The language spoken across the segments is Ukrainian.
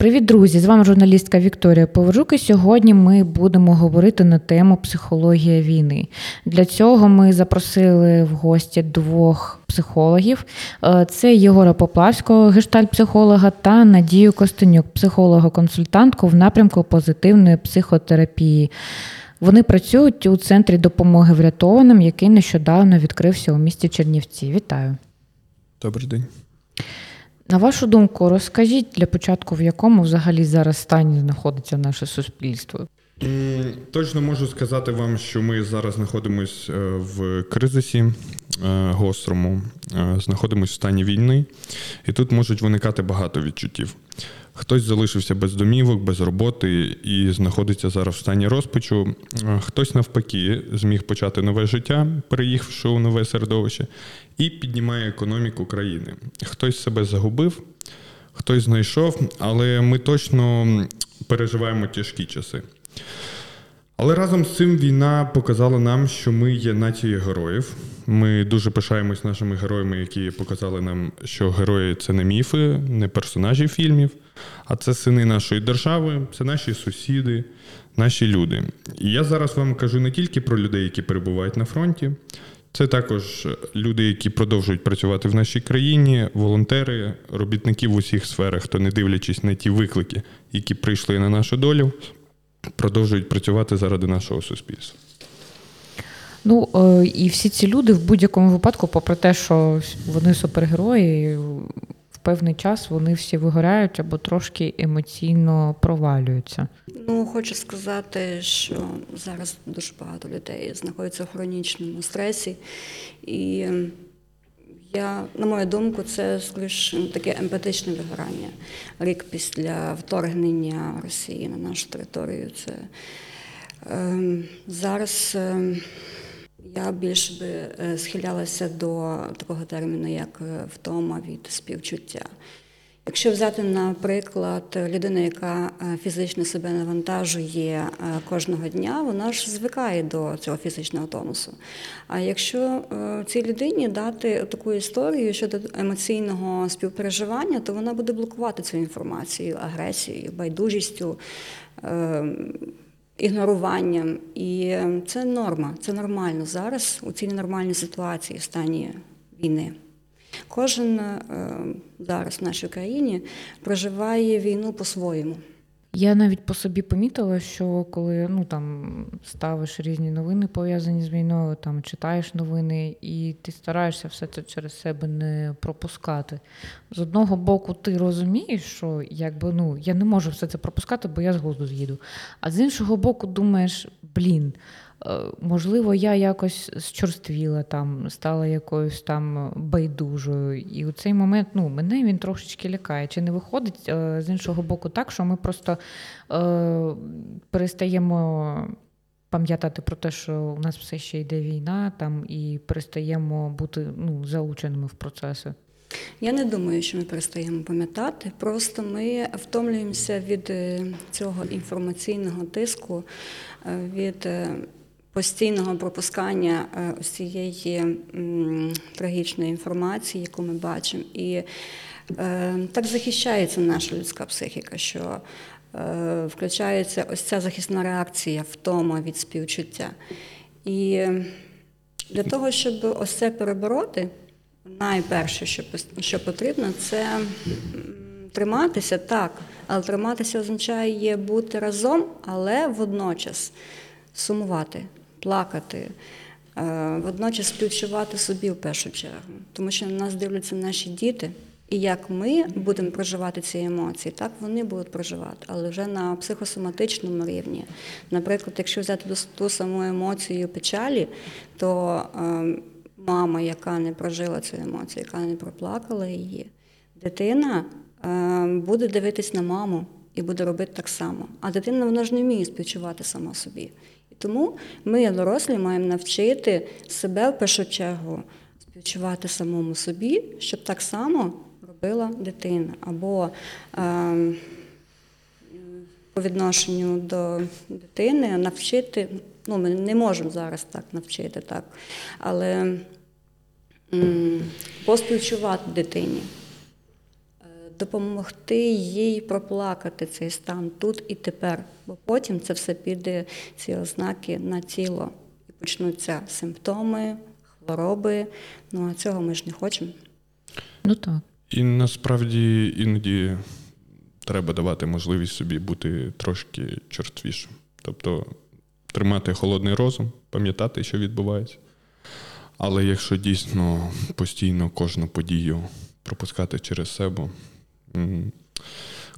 Привіт, друзі! З вами журналістка Вікторія Поворжук. І сьогодні ми будемо говорити на тему психологія війни. Для цього ми запросили в гості двох психологів: е, це Єгора Поплавського, гештальт-психолога, та Надію Костенюк, психолога-консультантку в напрямку позитивної психотерапії. Вони працюють у центрі допомоги врятованим, який нещодавно відкрився у місті Чернівці. Вітаю! Добрий день. На вашу думку, розкажіть для початку, в якому взагалі зараз стані знаходиться наше суспільство? Точно можу сказати вам, що ми зараз знаходимося е, в кризисі е, гострому, е, знаходимося в стані війни, і тут можуть виникати багато відчуттів. Хтось залишився без домівок, без роботи і знаходиться зараз в стані розпачу. Хтось навпаки зміг почати нове життя, переїхавши у нове середовище, і піднімає економіку країни. Хтось себе загубив, хтось знайшов, але ми точно переживаємо тяжкі часи. Але разом з цим війна показала нам, що ми є нацією героїв. Ми дуже пишаємось нашими героями, які показали нам, що герої це не міфи, не персонажі фільмів, а це сини нашої держави, це наші сусіди, наші люди. І я зараз вам кажу не тільки про людей, які перебувають на фронті, це також люди, які продовжують працювати в нашій країні, волонтери, робітники в усіх сферах, хто не дивлячись на ті виклики, які прийшли на нашу долю, продовжують працювати заради нашого суспільства. Ну е, і всі ці люди в будь-якому випадку, попри те, що вони супергерої, певний час вони всі вигорають або трошки емоційно провалюються. Ну, хочу сказати, що зараз дуже багато людей знаходяться в хронічному стресі, і я, на мою думку, це скоріш таке емпатичне вигорання. Рік після вторгнення Росії на нашу територію. Це е, зараз. Е, я більше би е, схилялася до такого терміну, як е, втома від співчуття. Якщо взяти, наприклад, людину, яка е, фізично себе навантажує кожного дня, вона ж звикає до цього фізичного тонусу. А якщо цій людині дати таку історію щодо емоційного співпереживання, то вона буде блокувати цю інформацію, агресією, байдужістю ігноруванням. І це норма, це нормально зараз у цій нормальній ситуації в стані війни. Кожен е, зараз в нашій країні проживає війну по-своєму. Я навіть по собі помітила, що коли ну там ставиш різні новини пов'язані з війною, там читаєш новини, і ти стараєшся все це через себе не пропускати. З одного боку, ти розумієш, що якби ну я не можу все це пропускати, бо я з глузду з'їду. А з іншого боку, думаєш, блін. Е, можливо, я якось зчорствіла там, стала якоюсь там байдужою. І у цей момент ну, мене він трошечки лякає. Чи не виходить е, з іншого боку так, що ми просто е, перестаємо пам'ятати про те, що у нас все ще йде війна, там і перестаємо бути ну, залученими в процеси? Я не думаю, що ми перестаємо пам'ятати. Просто ми втомлюємося від цього інформаційного тиску, від постійного пропускання е, ось цієї трагічної інформації, яку ми бачимо, і е, так захищається наша людська психіка, що е, включається ось ця захисна реакція, втома від співчуття. І для того, щоб ось це перебороти, найперше, що що потрібно, це триматися так, але триматися означає бути разом, але водночас сумувати плакати, е, водночас співчувати собі в першу чергу, тому що на нас дивляться наші діти. І як ми будемо проживати ці емоції, так вони будуть проживати, але вже на психосоматичному рівні. Наприклад, якщо взяти ту саму емоцію печалі, то е, мама, яка не прожила цю емоцію, яка не проплакала її, дитина е, буде дивитись на маму і буде робити так само. А дитина вона ж не вміє співчувати сама собі. Тому ми, дорослі, маємо навчити себе в першу чергу співчувати самому собі, щоб так само робила дитина. Або е, по відношенню до дитини навчити, ну ми не можемо зараз так навчити, так, але поспівчувати дитині. Допомогти їй проплакати цей стан тут і тепер, бо потім це все піде, ці ознаки на тіло і почнуться симптоми, хвороби. Ну а цього ми ж не хочемо. Ну так. І насправді іноді треба давати можливість собі бути трошки чортвішим. Тобто тримати холодний розум, пам'ятати, що відбувається. Але якщо дійсно постійно кожну подію пропускати через себе,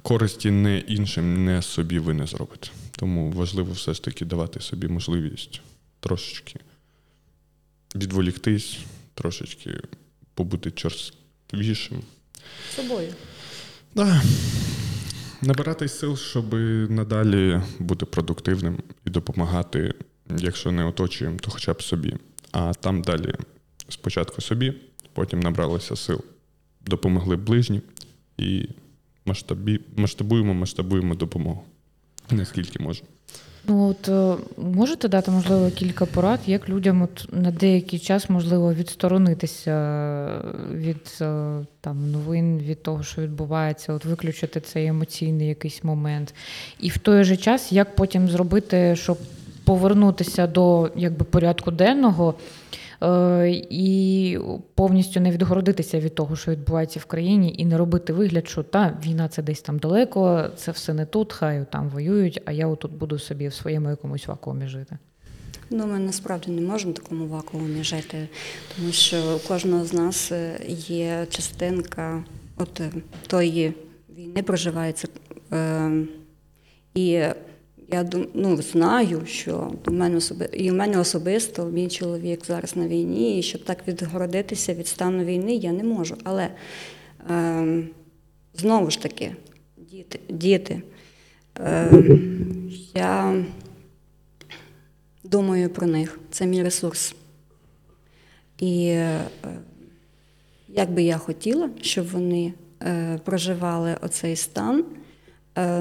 користі не іншим, не собі ви не зробите. Тому важливо все ж таки давати собі можливість трошечки відволіктись, трошечки побути чорствішим. Собою. Да. Набиратись сил, щоб надалі бути продуктивним і допомагати, якщо не оточуємо, то хоча б собі. А там далі спочатку собі, потім набралися сил, допомогли ближнім і масштабі... масштабуємо, масштабуємо допомогу. Наскільки можемо. Ну от е, можете дати, можливо, кілька порад, як людям от на деякий час можливо відсторонитися від е, там новин, від того, що відбувається, от виключити цей емоційний якийсь момент. І в той же час, як потім зробити, щоб повернутися до якби порядку денного. Е, І повністю не відгородитися від того, що відбувається в країні, і не робити вигляд, що та війна це десь там далеко, це все не тут, хай там воюють, а я отут буду собі в своєму якомусь вакуумі жити. Ну, ми насправді не можемо в такому вакуумі жити, тому що у кожного з нас е, є частинка от е, тої війни проживається. Е, І я ну, знаю, що до мене особи... і в мене особисто мій чоловік зараз на війні, і щоб так відгородитися від стану війни, я не можу. Але е, знову ж таки, діти, діти. Е, я думаю про них. Це мій ресурс. І е, як би я хотіла, щоб вони е, проживали оцей стан,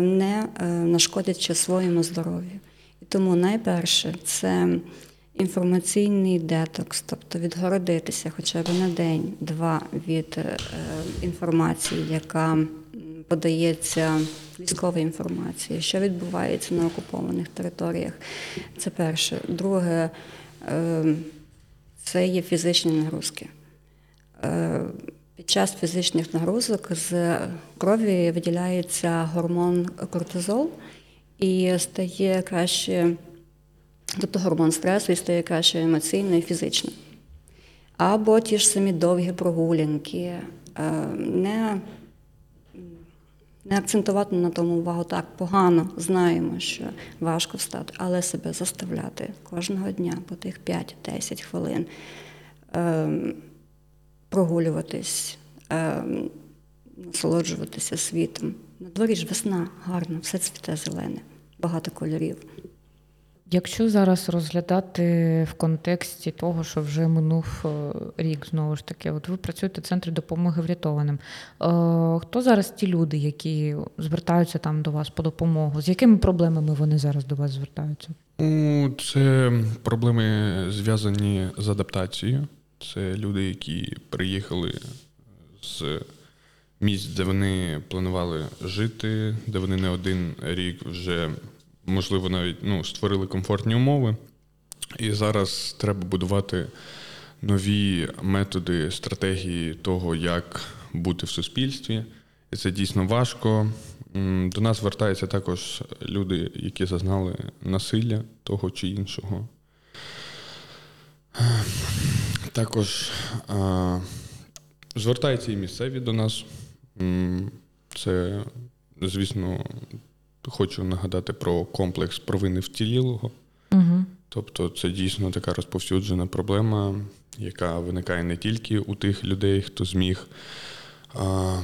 не е, нашкодячи своєму здоров'ю. І тому найперше це інформаційний детокс, тобто відгородитися хоча б на день-два від е, інформації, яка подається військова інформація, що відбувається на окупованих територіях. Це перше. Друге, е, це є фізичні нагрузки. Під час фізичних нагрузок з крові виділяється гормон кортизол і стає краще, тобто гормон стресу і стає краще емоційно і фізично. Або ті ж самі довгі прогулянки, е, не, не акцентувати на тому увагу так погано, знаємо, що важко встати, але себе заставляти кожного дня по тих 5-10 хвилин ем, прогулюватись, ем, насолоджуватися світом. На дворі ж весна, гарно, все цвіте зелене, багато кольорів. Якщо зараз розглядати в контексті того, що вже минув е, рік, знову ж таки, от ви працюєте в центрі допомоги врятованим. Е, Хто зараз ті люди, які звертаються там до вас по допомогу? З якими проблемами вони зараз до вас звертаються? Ну, це проблеми зв'язані з адаптацією. Це люди, які приїхали з місць, де вони планували жити, де вони не один рік вже, можливо, навіть ну, створили комфортні умови. І зараз треба будувати нові методи, стратегії того, як бути в суспільстві. І це дійсно важко. До нас звертаються також люди, які зазнали насилля того чи іншого. Також а, звертаються і місцеві до нас. Це, звісно, хочу нагадати про комплекс провини вцілілого. Угу. Тобто це дійсно така розповсюджена проблема, яка виникає не тільки у тих людей, хто зміг а,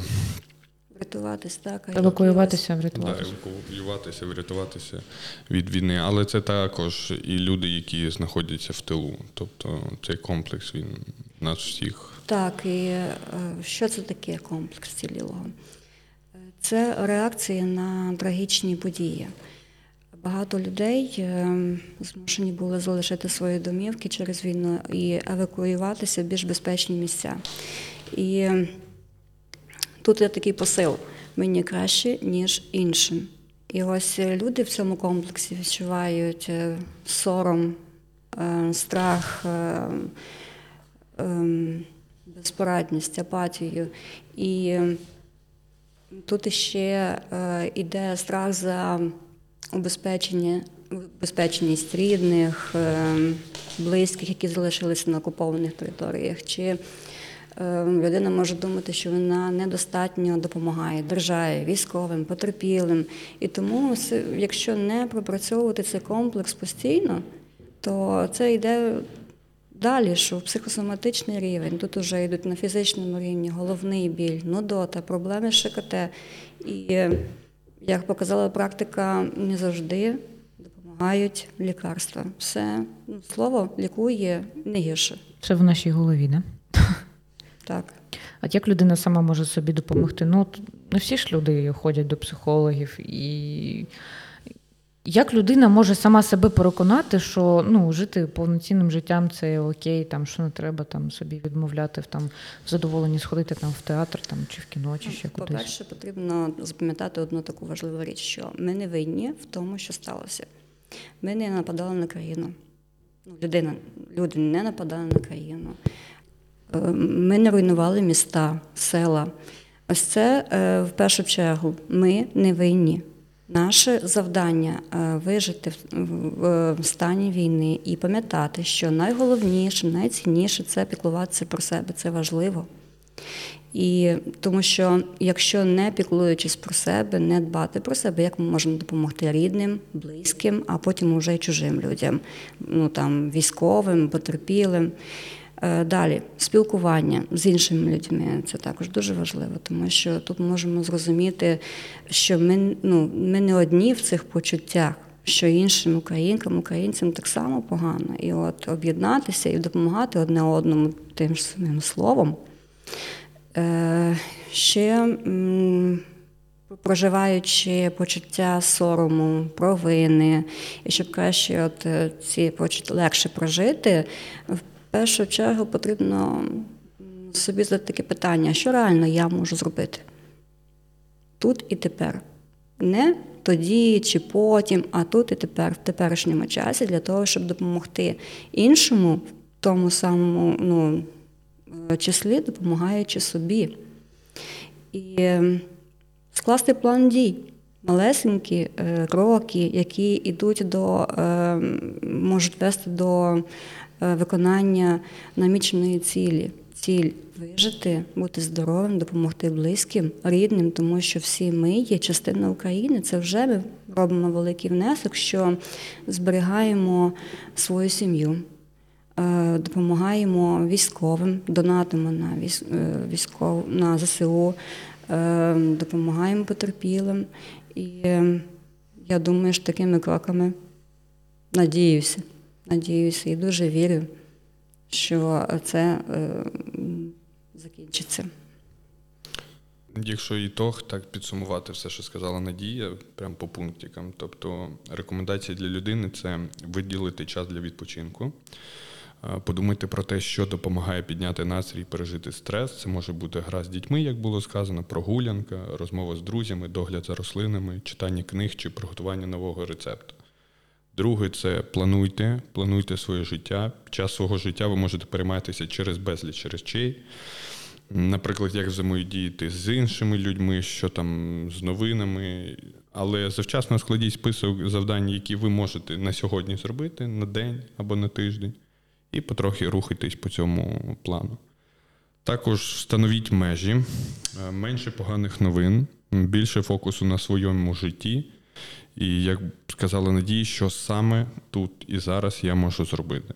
Врятуватись так, а Евакуюватися, да, врятуватися. евакуюватися, врятуватися від війни. Але це також і люди, які знаходяться в тилу. Тобто цей комплекс він нас всіх. Так, і е, що це таке комплекс цілілого? Це реакція на трагічні події. Багато людей е, змушені були залишити свої домівки через війну і евакуюватися в більш безпечні місця. І тут є такий посил: мені краще, ніж іншим. І ось е, люди в цьому комплексі відчувають е, сором, е, страх, безпорадність, апатію. І тут іще е, іде страх за убезпечення, убезпеченість рідних, близьких, які залишилися на окупованих територіях. Чи людина може думати, що вона недостатньо допомагає державі, військовим, потерпілим. І тому, якщо не пропрацьовувати цей комплекс постійно, то це йде далі, що в психосоматичний рівень. Тут вже йдуть на фізичному рівні головний біль, нудота, проблеми з ШКТ. І е, як показала практика, не завжди допомагають лікарства. Все ну, слово лікує не гірше. Це в нашій голові, да? Так. А як людина сама може собі допомогти? Ну, не всі ж люди ходять до психологів. І як людина може сама себе переконати, що ну, жити повноцінним життям це окей, там, що не треба там, собі відмовляти в, там, в задоволенні сходити там, в театр там, чи в кіно, чи ще кудись? По-перше, потрібно запам'ятати одну таку важливу річ, що ми не винні в тому, що сталося. Ми не нападали на країну. Ну, людина, люди не нападали на країну. Ми не руйнували міста, села. Ось це е, в першу чергу ми не винні. Наше завдання е, вижити в- стані війни і пам'ятати, що найголовніше, найцінніше це піклуватися про себе. Це важливо. І тому що якщо не піклуючись про себе, не дбати про себе, як ми можемо допомогти рідним, близьким, а потім вже й чужим людям, ну там військовим, потерпілим. Е, Далі спілкування з іншими людьми це також дуже важливо, тому що тут можемо зрозуміти, що ми, ну, ми не одні в цих почуттях, що іншим українкам, українцям так само погано. І от об'єднатися і допомагати одне одному тим ж самим словом. Е, Ще проживаючи почуття сорому, провини, і щоб краще от е, ці почуття легше прожити, в першу чергу потрібно собі задати таке питання, що реально я можу зробити тут і тепер. Не тоді чи потім, а тут і тепер, в теперішньому часі, для того, щоб допомогти іншому в тому самому ну, е, числі, допомагаючи собі. І е, скласти план дій. Малесенькі е, кроки, які йдуть до, е, можуть вести до виконання наміченої цілі. Ціль вижити, бути здоровим, допомогти близьким, рідним, тому що всі ми є частина України. Це вже ми робимо великий внесок, що зберігаємо свою сім'ю, е, допомагаємо військовим, донатимо на е, військов, на ЗСУ, е, допомагаємо потерпілим. І е, я думаю, що такими кроками надіюся, надіюся і дуже вірю, що це е, закінчиться. Якщо ітог, так підсумувати все, що сказала Надія, прям по пунктикам. Тобто рекомендації для людини це виділити час для відпочинку, е, подумати про те, що допомагає підняти настрій, пережити стрес. Це може бути гра з дітьми, як було сказано, прогулянка, розмова з друзями, догляд за рослинами, читання книг чи приготування нового рецепту. Друге, це плануйте, плануйте своє життя. Час свого життя ви можете перейматися через безліч речей. Наприклад, як взаємодіяти з іншими людьми, що там з новинами. Але завчасно складіть список завдань, які ви можете на сьогодні зробити, на день або на тиждень, і потрохи рухайтесь по цьому плану. Також встановіть межі, е, менше поганих новин, більше фокусу на своєму житті. І як сказала Надія, що саме тут і зараз я можу зробити.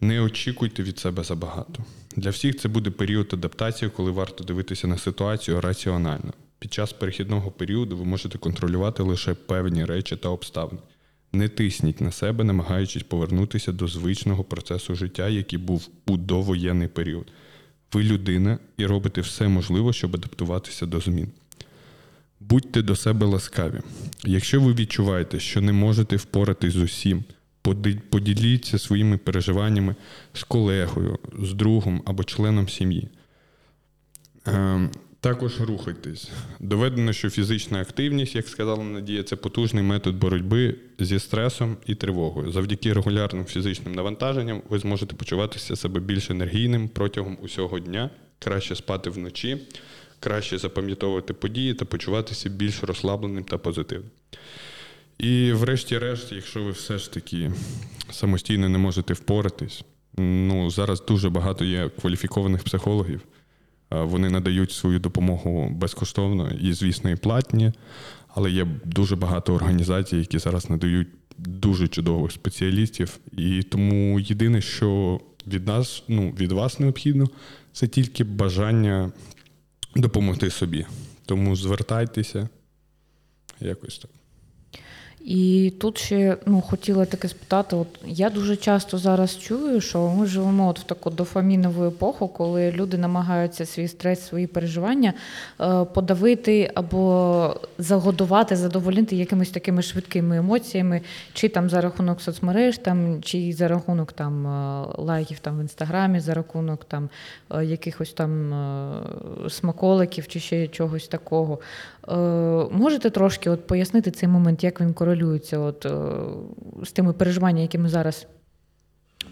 Не очікуйте від себе забагато. Для всіх це буде період адаптації, коли варто дивитися на ситуацію раціонально. Під час перехідного періоду ви можете контролювати лише певні речі та обставини. Не тисніть на себе, намагаючись повернутися до звичного процесу життя, який був у довоєнний період. Ви людина і робите все можливе, щоб адаптуватися до змін. Будьте до себе ласкаві. Якщо ви відчуваєте, що не можете впоратись з усім, поділіться своїми переживаннями з колегою, з другом або членом сім'ї. Ем, Також рухайтесь. Доведено, що фізична активність, як сказала Надія, це потужний метод боротьби зі стресом і тривогою. Завдяки регулярним фізичним навантаженням ви зможете почуватися себе більш енергійним протягом усього дня, краще спати вночі, краще запам'ятовувати події та почуватися більш розслабленим та позитивним. І, врешті-решт, якщо ви все ж таки самостійно не можете впоратись, ну зараз дуже багато є кваліфікованих психологів. Вони надають свою допомогу безкоштовно і, звісно, і платні, але є дуже багато організацій, які зараз надають дуже чудових спеціалістів. І тому єдине, що від нас, ну, від вас необхідно, це тільки бажання допомогти собі. Тому звертайтеся якось так. І тут ще ну, хотіла таке спитати: от я дуже часто зараз чую, що ми живемо от в таку дофамінову епоху, коли люди намагаються свій стрес, свої переживання е, подавити або загодувати, задовольнити якимись такими швидкими емоціями, чи там за рахунок соцмереж, там, чи за рахунок там е, лайків там в інстаграмі, за рахунок там е, якихось там смаколиків чи ще чогось такого. Е, Можете трошки от пояснити цей момент, як він корелюється от, е, з тими переживаннями, які ми зараз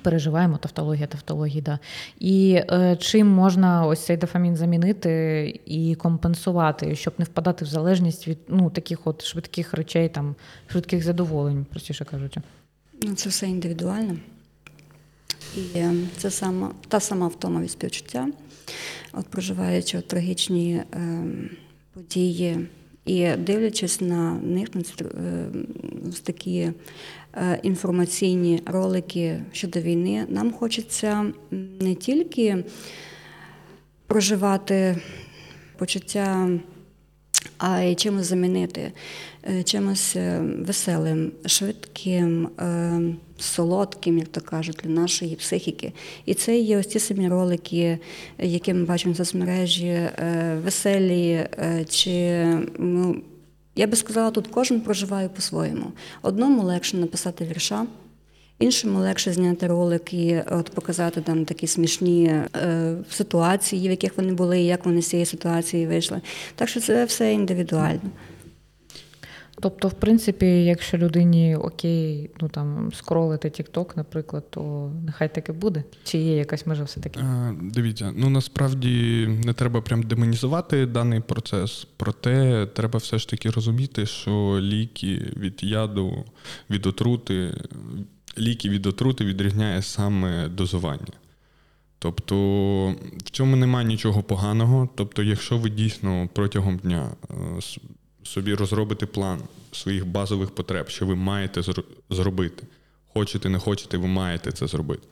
переживаємо, тавтологія, тавтологія, да. І е, чим можна ось цей дофамін замінити і компенсувати, щоб не впадати в залежність від ну, таких от швидких речей, там, швидких задоволень, простіше кажучи. Ну, це все індивідуально. І це сама, та сама втома від співчуття, от проживаючи от трагічні е, події. І дивлячись на них, е, ось такі е, інформаційні ролики щодо війни, нам хочеться не тільки проживати почуття а й чимось замінити, чимось е, веселим, швидким, е, солодким, як то кажуть, для нашої психіки. І це є ось ті самі ролики, які ми бачимо в соцмережі, е, веселі е, чи. ну, я би сказала, тут кожен проживає по-своєму. Одному легше написати вірша, іншому легше зняти ролик і от показати там такі смішні е, ситуації, в яких вони були, і як вони з цієї ситуації вийшли. Так що це все індивідуально. Тобто, в принципі, якщо людині окей, ну там скролити TikTok, наприклад, то нехай таке буде. Чи є якась межа все-таки? Е, Дивіться, ну насправді не треба прям демонізувати даний процес, проте треба все ж таки розуміти, що ліки від яду, від отрути, ліки від отрути відрізняє саме дозування. Тобто в цьому немає нічого поганого. Тобто, якщо ви дійсно протягом дня е, собі розробите план своїх базових потреб, що ви маєте зро- зробити, хочете, не хочете, ви маєте це зробити.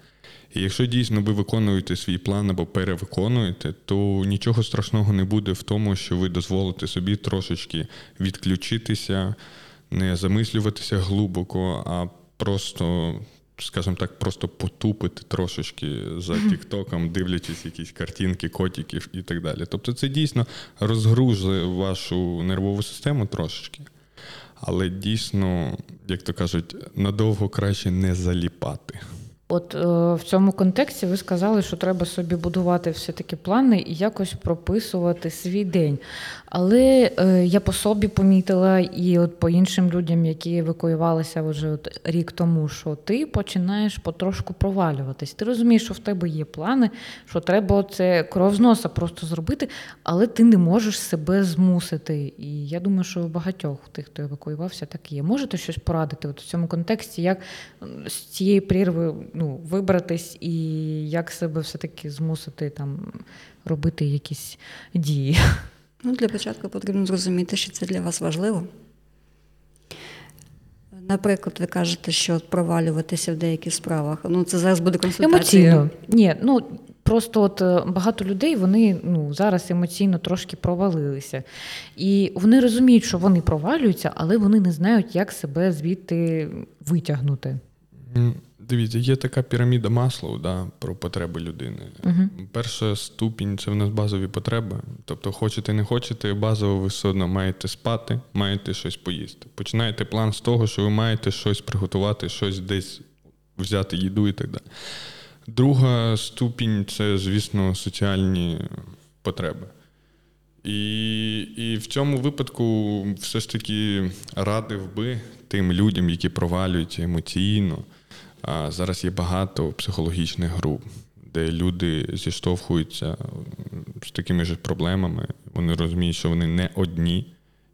І якщо дійсно ви виконуєте свій план або перевиконуєте, то нічого страшного не буде в тому, що ви дозволите собі трошечки відключитися, не замислюватися глибоко, а просто, скажімо так, просто потупити трошечки за Тіктоком, дивлячись якісь картинки, котиків і так далі. Тобто це дійсно розгружує вашу нервову систему трошечки. Але дійсно, як то кажуть, надовго краще не заліпати. От е, в цьому контексті ви сказали, що треба собі будувати все-таки плани і якось прописувати свій день. Але е, я по собі помітила і от по іншим людям, які евакуювалися вже от рік тому, що ти починаєш потрошку провалюватись. Ти розумієш, що в тебе є плани, що треба це кров з носа просто зробити, але ти не можеш себе змусити. І я думаю, що у багатьох тих, хто евакуювався, так і є. Можете щось порадити от в цьому контексті, як з цієї прірви ну, вибратись і як себе все-таки змусити там робити якісь дії? Ну, для початку потрібно зрозуміти, що це для вас важливо. Наприклад, ви кажете, що провалюватися в деяких справах. Ну, це зараз буде консультація. Емоційно. Ні, ну просто от е, багато людей вони ну, зараз емоційно трошки провалилися. І вони розуміють, що вони провалюються, але вони не знають, як себе звідти витягнути. Дивіться, є така піраміда Маслоу да, про потреби людини. Угу. Перша ступінь це в нас базові потреби. Тобто, хочете, не хочете, базово ви все одно маєте спати, маєте щось поїсти. Починаєте план з того, що ви маєте щось приготувати, щось десь взяти їду і так далі. Друга ступінь це, звісно, соціальні потреби. І, і в цьому випадку все ж таки радив би тим людям, які провалюють емоційно. А зараз є багато психологічних груп, де люди зіштовхуються з такими ж проблемами. Вони розуміють, що вони не одні,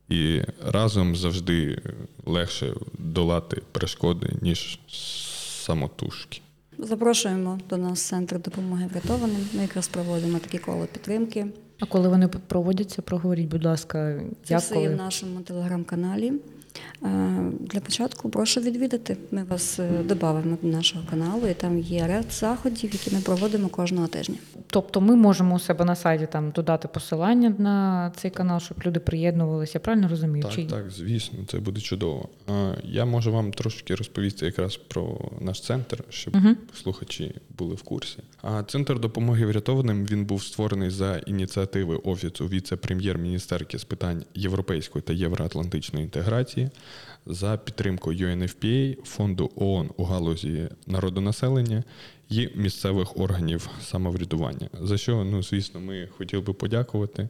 і разом завжди легше долати перешкоди, ніж самотужки. Запрошуємо до нас центр допомоги врятованим. Ми якраз проводимо такі коло підтримки. А коли вони проводяться, проговоріть, будь ласка, Це як все є в нашому телеграм-каналі. Е, Для початку прошу відвідати. Ми вас е, додамо до нашого каналу, і там є ряд заходів, які ми проводимо кожного тижня. Тобто ми можемо у себе на сайті там додати посилання на цей канал, щоб люди приєднувалися. Я правильно розумію? Так, Чи- так, звісно, це буде чудово. Я можу вам трошки розповісти якраз про наш центр, щоб Мгм. слухачі були в курсі. А центр допомоги врятованим він був створений за ініціативи офісу віце-прем'єр-міністерки з питань європейської та євроатлантичної інтеграції за підтримкою UNFPA, фонду ООН у галузі народонаселення і місцевих органів самоврядування. За що, ну звісно, ми хотіли би подякувати.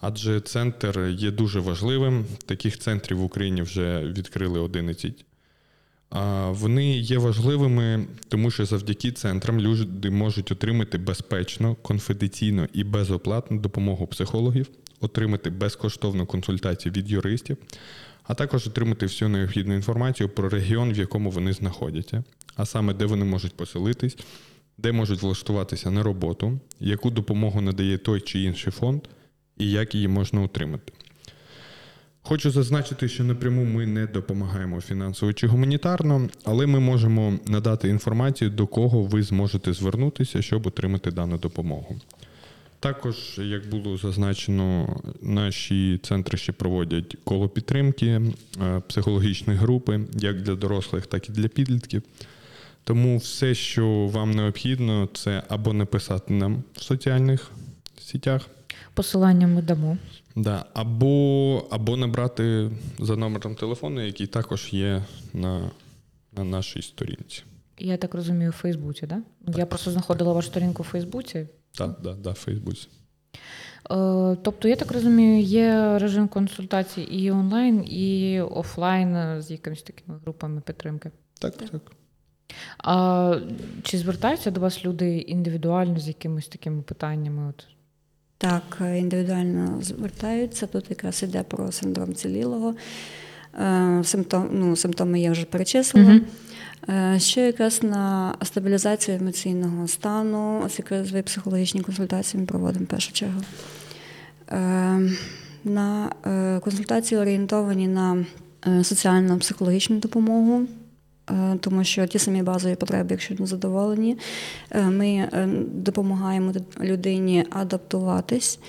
Адже центр є дуже важливим. Таких центрів в Україні вже відкрили 11. А Вони є важливими, тому що завдяки центрам люди можуть отримати безпечно, конфіденційно і безоплатну допомогу психологів, отримати безкоштовну консультацію від юристів, а також отримати всю необхідну інформацію про регіон, в якому вони знаходяться, а саме де вони можуть поселитись, де можуть влаштуватися на роботу, яку допомогу надає той чи інший фонд, і як її можна отримати. Хочу зазначити, що напряму ми не допомагаємо фінансово чи гуманітарно, але ми можемо надати інформацію, до кого ви зможете звернутися, щоб отримати дану допомогу. Також, як було зазначено, наші центри ще проводять коло підтримки, е, психологічні групи, як для дорослих, так і для підлітків. Тому все, що вам необхідно, це або написати нам в соціальних сітях, Посилання ми дамо. Да, або, або набрати за номером телефону, який також є на, на нашій сторінці. Я так розумію, у Фейсбуці, да? Я просто знаходила вашу сторінку у Фейсбуці. Так, да, да, в Фейсбуці. Тобто, я так розумію, є режим консультацій і онлайн, і офлайн з якимись такими групами підтримки. Так, так. А чи звертаються до вас люди індивідуально з якимись такими питаннями? От? Так, індивідуально звертаються. Тут якраз іде про синдром цілілого. Е, Симптом, ну, симптоми я вже перечислила. Мгм. Ще якраз на стабілізацію емоційного стану, ось якраз ви психологічні консультації ми проводимо в першу чергу. Е, На е, консультації орієнтовані на е, соціально-психологічну допомогу, е, тому що ті самі базові потреби, якщо не задоволені, ми допомагаємо людині адаптуватись,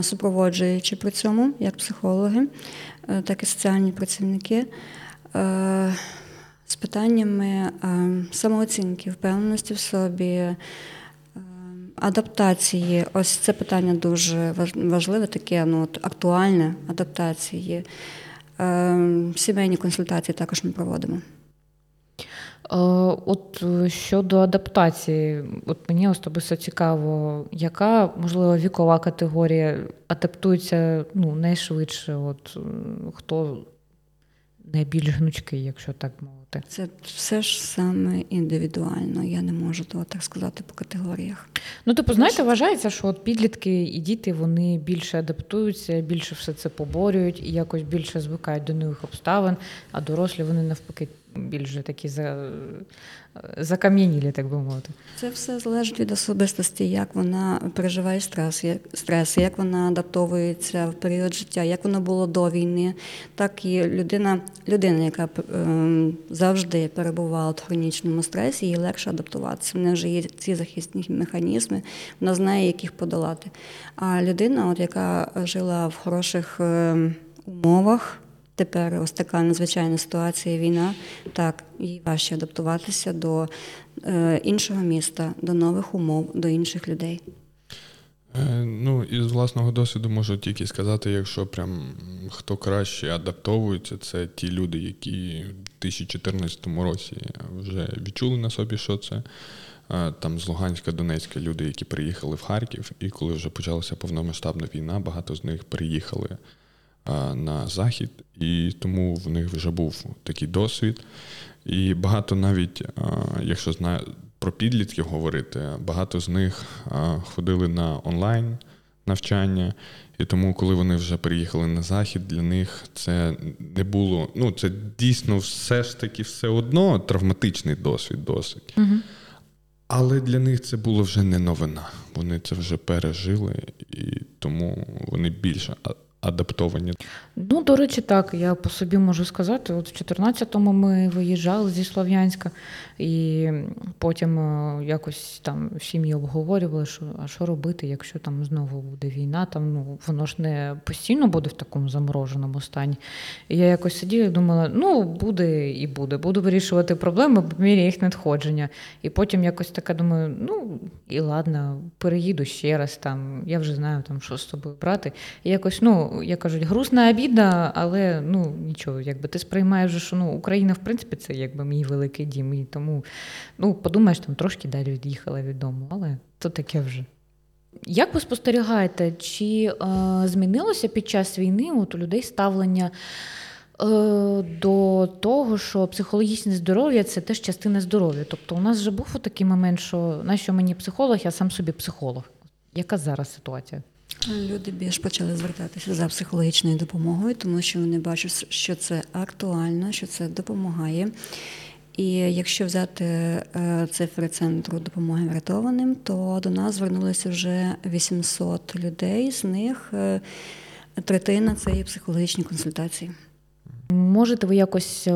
супроводжуючи при цьому як психологи, так і соціальні працівники. З питаннями е, самооцінки, впевненості в собі, е, адаптації. Ось це питання дуже важ- важливе, таке ну, от, актуальне адаптації. Е, Сімейні консультації також ми проводимо. От щодо адаптації, от мені особисто цікаво, яка можливо вікова категорія адаптується ну, найшвидше? От хто найбільш гнучкий, якщо так мовити? Це все ж саме індивідуально. Я не можу того так сказати по категоріях. Ну, типу, знаєте, вважається, що от підлітки і діти вони більше адаптуються, більше все це поборюють і якось більше звикають до нових обставин, а дорослі вони навпаки більш такі за, закам'янілі, так би мовити. Це все залежить від особистості, як вона переживає стрес, як стрес, як вона адаптовується в період життя, як воно було до війни, так і людина, людина, яка е, завжди перебувала в хронічному стресі, їй легше адаптуватися. В неї вже є ці захисні механізми, вона знає, як їх подолати. А людина, от яка жила в хороших е, умовах. Тепер ось така надзвичайна ситуація, війна. Так, їй важче адаптуватися до е, іншого міста, до нових умов, до інших людей. Е, Ну, із власного досвіду можу тільки сказати, якщо прям хто краще адаптовується, це ті люди, які в 2014 році вже відчули на собі, що це е, там з Луганська, Донецька люди, які приїхали в Харків, і коли вже почалася повномасштабна війна, багато з них приїхали на захід, і тому в них вже був такий досвід. І багато навіть, якщо знаю про підлітків говорити, багато з них ходили на онлайн навчання. І тому, коли вони вже приїхали на захід, для них це не було. Ну, це дійсно все ж таки все одно травматичний досвід, досить. Угу. Але для них це було вже не новина. Вони це вже пережили, і тому вони більше адаптовані. Ну, до речі, так, я по собі можу сказати. От в 14-му ми виїжджали зі Слов'янська, і потім е, якось там сім'ї обговорювали, що а що робити, якщо там знову буде війна, там ну воно ж не постійно буде в такому замороженому стані. І я якось сиділа і думала, ну буде і буде, буду вирішувати проблеми по мірі їх надходження. І потім якось така думаю, ну і ладно, переїду ще раз там. Я вже знаю там, що з собою брати. І якось, ну як кажуть, грустна обіда, але ну нічого, якби ти сприймаєш, що ну Україна, в принципі, це якби мій великий дім. І тому ну подумаєш, там трошки далі від'їхала від дому, але то таке вже. Як ви спостерігаєте, чи е, змінилося під час війни от у людей ставлення е, до того, що психологічне здоров'я це теж частина здоров'я? Тобто, у нас вже був такий момент, що нащо мені психолог, я сам собі психолог. Яка зараз ситуація? Люди більш почали звертатися за психологічною допомогою, тому що вони бачать, що це актуально, що це допомагає. І якщо взяти е, цифри центру допомоги врятованим, то до нас звернулося вже 800 людей. З них е, третина це є психологічні консультації. Можете ви якось е,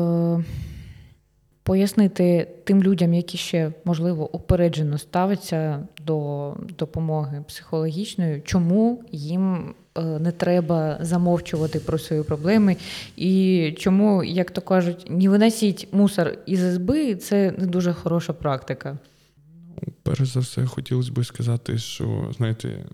пояснити тим людям, які ще можливо упереджено ставляться до допомоги психологічної, чому їм е, не треба замовчувати про свої проблеми, і чому, як то кажуть, не виносіть мусор із СБ, це не дуже хороша практика. Перш за все, хотілося б сказати, що знаєте,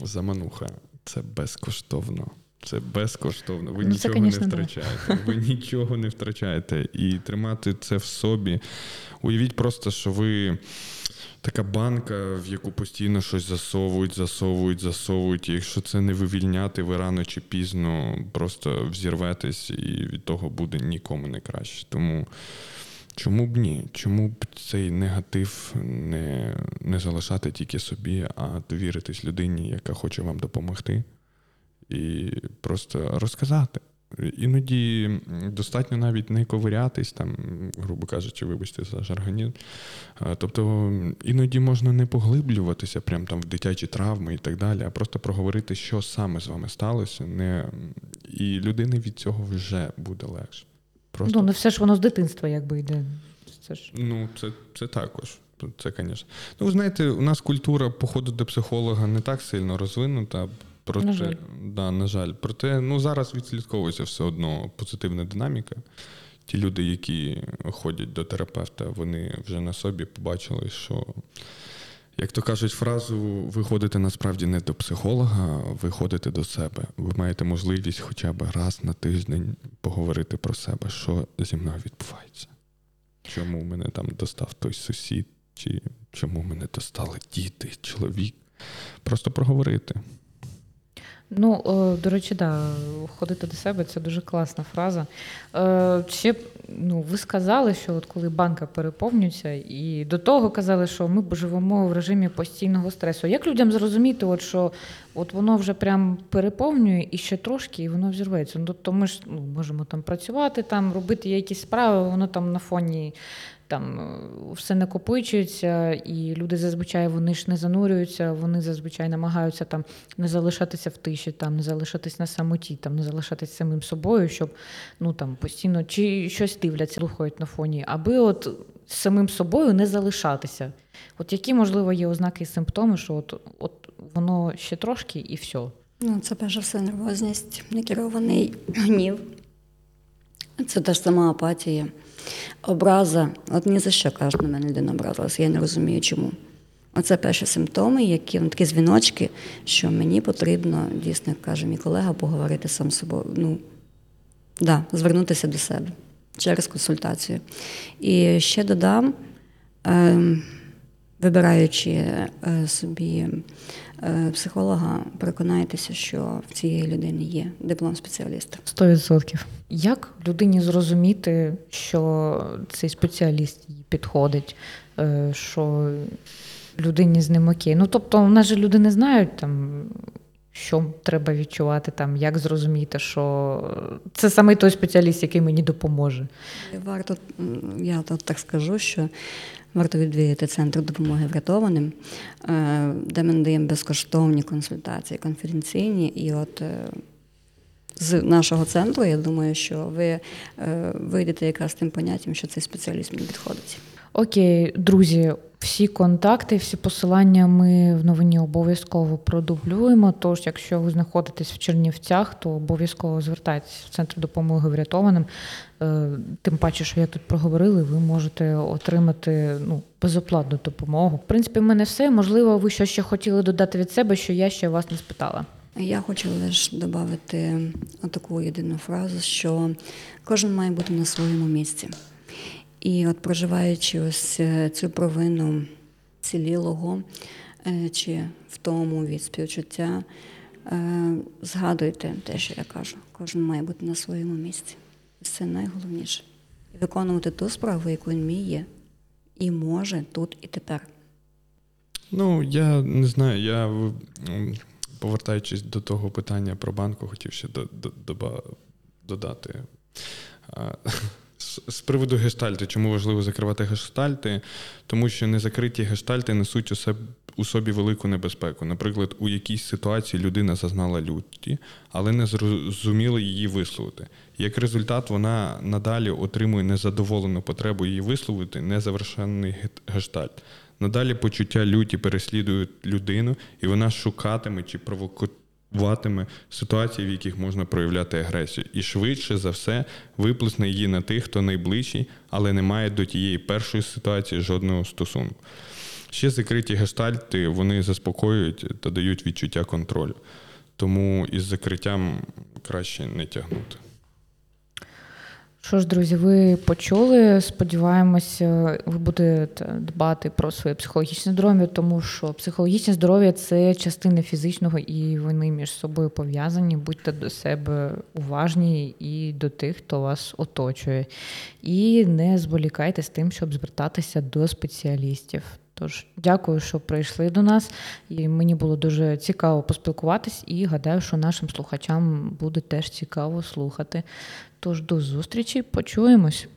замануха це безкоштовно. Це безкоштовно. Ви Ну, це, нічого конечно, не да. втрачаєте. Ви нічого не втрачаєте. І тримати це в собі. Уявіть просто, що ви така банка, в яку постійно щось засовують, засовують, засовують. І якщо це не вивільняти, ви рано чи пізно просто взірветесь, і від того буде нікому не краще. Тому. Чому б ні? Чому б цей негатив не, не залишати тільки собі, а довіритись людині, яка хоче вам допомогти, і просто розказати. Іноді достатньо навіть не ковирятись, там, грубо кажучи, вибачте за жаргонізм. Тобто іноді можна не поглиблюватися прям там в дитячі травми і так далі, а просто проговорити, що саме з вами сталося, не... і людини від цього вже буде легше. Просто... Ну, не все ж воно з дитинства якби йде. Це ж Ну, це, це також. Це, звісно. Ну, ви знаєте, у нас культура походу до психолога не так сильно розвинута. Проте, На жаль. Да, на жаль. Проте, ну, зараз відслідковується все одно позитивна динаміка. Ті люди, які ходять до терапевта, вони вже на собі побачили, що, як то кажуть, фразу ви ходите насправді не до психолога, ви ходите до себе. Ви маєте можливість хоча б раз на тиждень поговорити про себе, що зі мною відбувається. Чому мене там достав той сусід, чи чому мене достали діти, чоловік. Просто проговорити. Ну, е, до речі, да, ходити до себе це дуже класна фраза. Е, Ще ну, ви сказали, що от коли банка переповнюється, і до того казали, що ми живемо в режимі постійного стресу. Як людям зрозуміти, от, що от воно вже прям переповнює і ще трошки, і воно взірветься? Ну, тобто ми ж ну, можемо там працювати, там, робити якісь справи, воно там на фоні там е, все накопичується, і люди зазвичай вони ж не занурюються, вони зазвичай намагаються там не залишатися в тиші, там не залишатись на самоті, там не залишатись самим собою, щоб ну там постійно чи щось дивляться, слухають на фоні, аби от самим собою не залишатися. От які можливо є ознаки і симптоми, що от, от воно ще трошки і все. Ну, це перш все нервозність, некерований гнів. Це та ж сама апатія, образа. От ні за що кажуть, на мене людина образилася, я не розумію чому. Оце перші симптоми, які ну, такі дзвіночки, що мені потрібно, дійсно, каже мій колега, поговорити сам з собою. Ну, да, звернутися до себе через консультацію. І ще додам, ем, вибираючи е, собі е, психолога, переконайтеся, що в цієї людини є диплом спеціаліста. 100%. Як людині зрозуміти, що цей спеціаліст їй підходить, е, що людині з ним окей? Ну тобто, у нас же люди не знають там. Що треба відчувати, там, як зрозуміти, що це саме той спеціаліст, який мені допоможе. Варто, я тут так скажу, що варто відвідати центр допомоги врятованим, е, де ми надаємо безкоштовні консультації, конференційні. І от е, з нашого центру, я думаю, що ви е, вийдете якраз тим поняттям, що цей спеціаліст мені підходить. Окей, друзі, всі контакти, всі посилання ми в новині обов'язково продублюємо. Тож, якщо ви знаходитесь в Чернівцях, то обов'язково звертайтеся в центр допомоги врятованим. Е, Тим паче, що як тут проговорили, ви можете отримати ну, безоплатну допомогу. В принципі, в мене все. Можливо, ви що ще хотіли додати від себе, що я ще вас не спитала. Я хочу лише додати таку єдину фразу, що кожен має бути на своєму місці. І от проживаючи ось е, цю провину цілілого е, чи втому від співчуття, е, згадуйте те, що я кажу. Кожен має бути на своєму місці. Це найголовніше. Виконувати ту справу, яку він вміє і може тут і тепер. Ну, я не знаю, я повертаючись до того питання про банку, хотів ще додати. З, приводу гештальту, чому важливо закривати гештальти? Тому що незакриті гештальти несуть у, собі велику небезпеку. Наприклад, у якійсь ситуації людина зазнала люті, але не зрозуміла її висловити. Як результат, вона надалі отримує незадоволену потребу її висловити незавершений ге- гештальт. Надалі почуття люті переслідують людину, і вона шукатиме чи провокуватиме ситуації, в яких можна проявляти агресію. І швидше за все виплесне її на тих, хто найближчий, але не має до тієї першої ситуації жодного стосунку. Ще закриті гештальти вони заспокоюють та дають відчуття контролю. Тому із закриттям краще не тягнути. Що ж, друзі, ви почули. Сподіваємося, ви будете дбати про своє психологічне здоров'я, тому що психологічне здоров'я це частина фізичного, і вони між собою пов'язані. Будьте до себе уважні і до тих, хто вас оточує. І не зволікайте з тим, щоб звертатися до спеціалістів. Тож дякую, що прийшли до нас. І мені було дуже цікаво поспілкуватись, і гадаю, що нашим слухачам буде теж цікаво слухати. Тож до зустрічі, почуємось.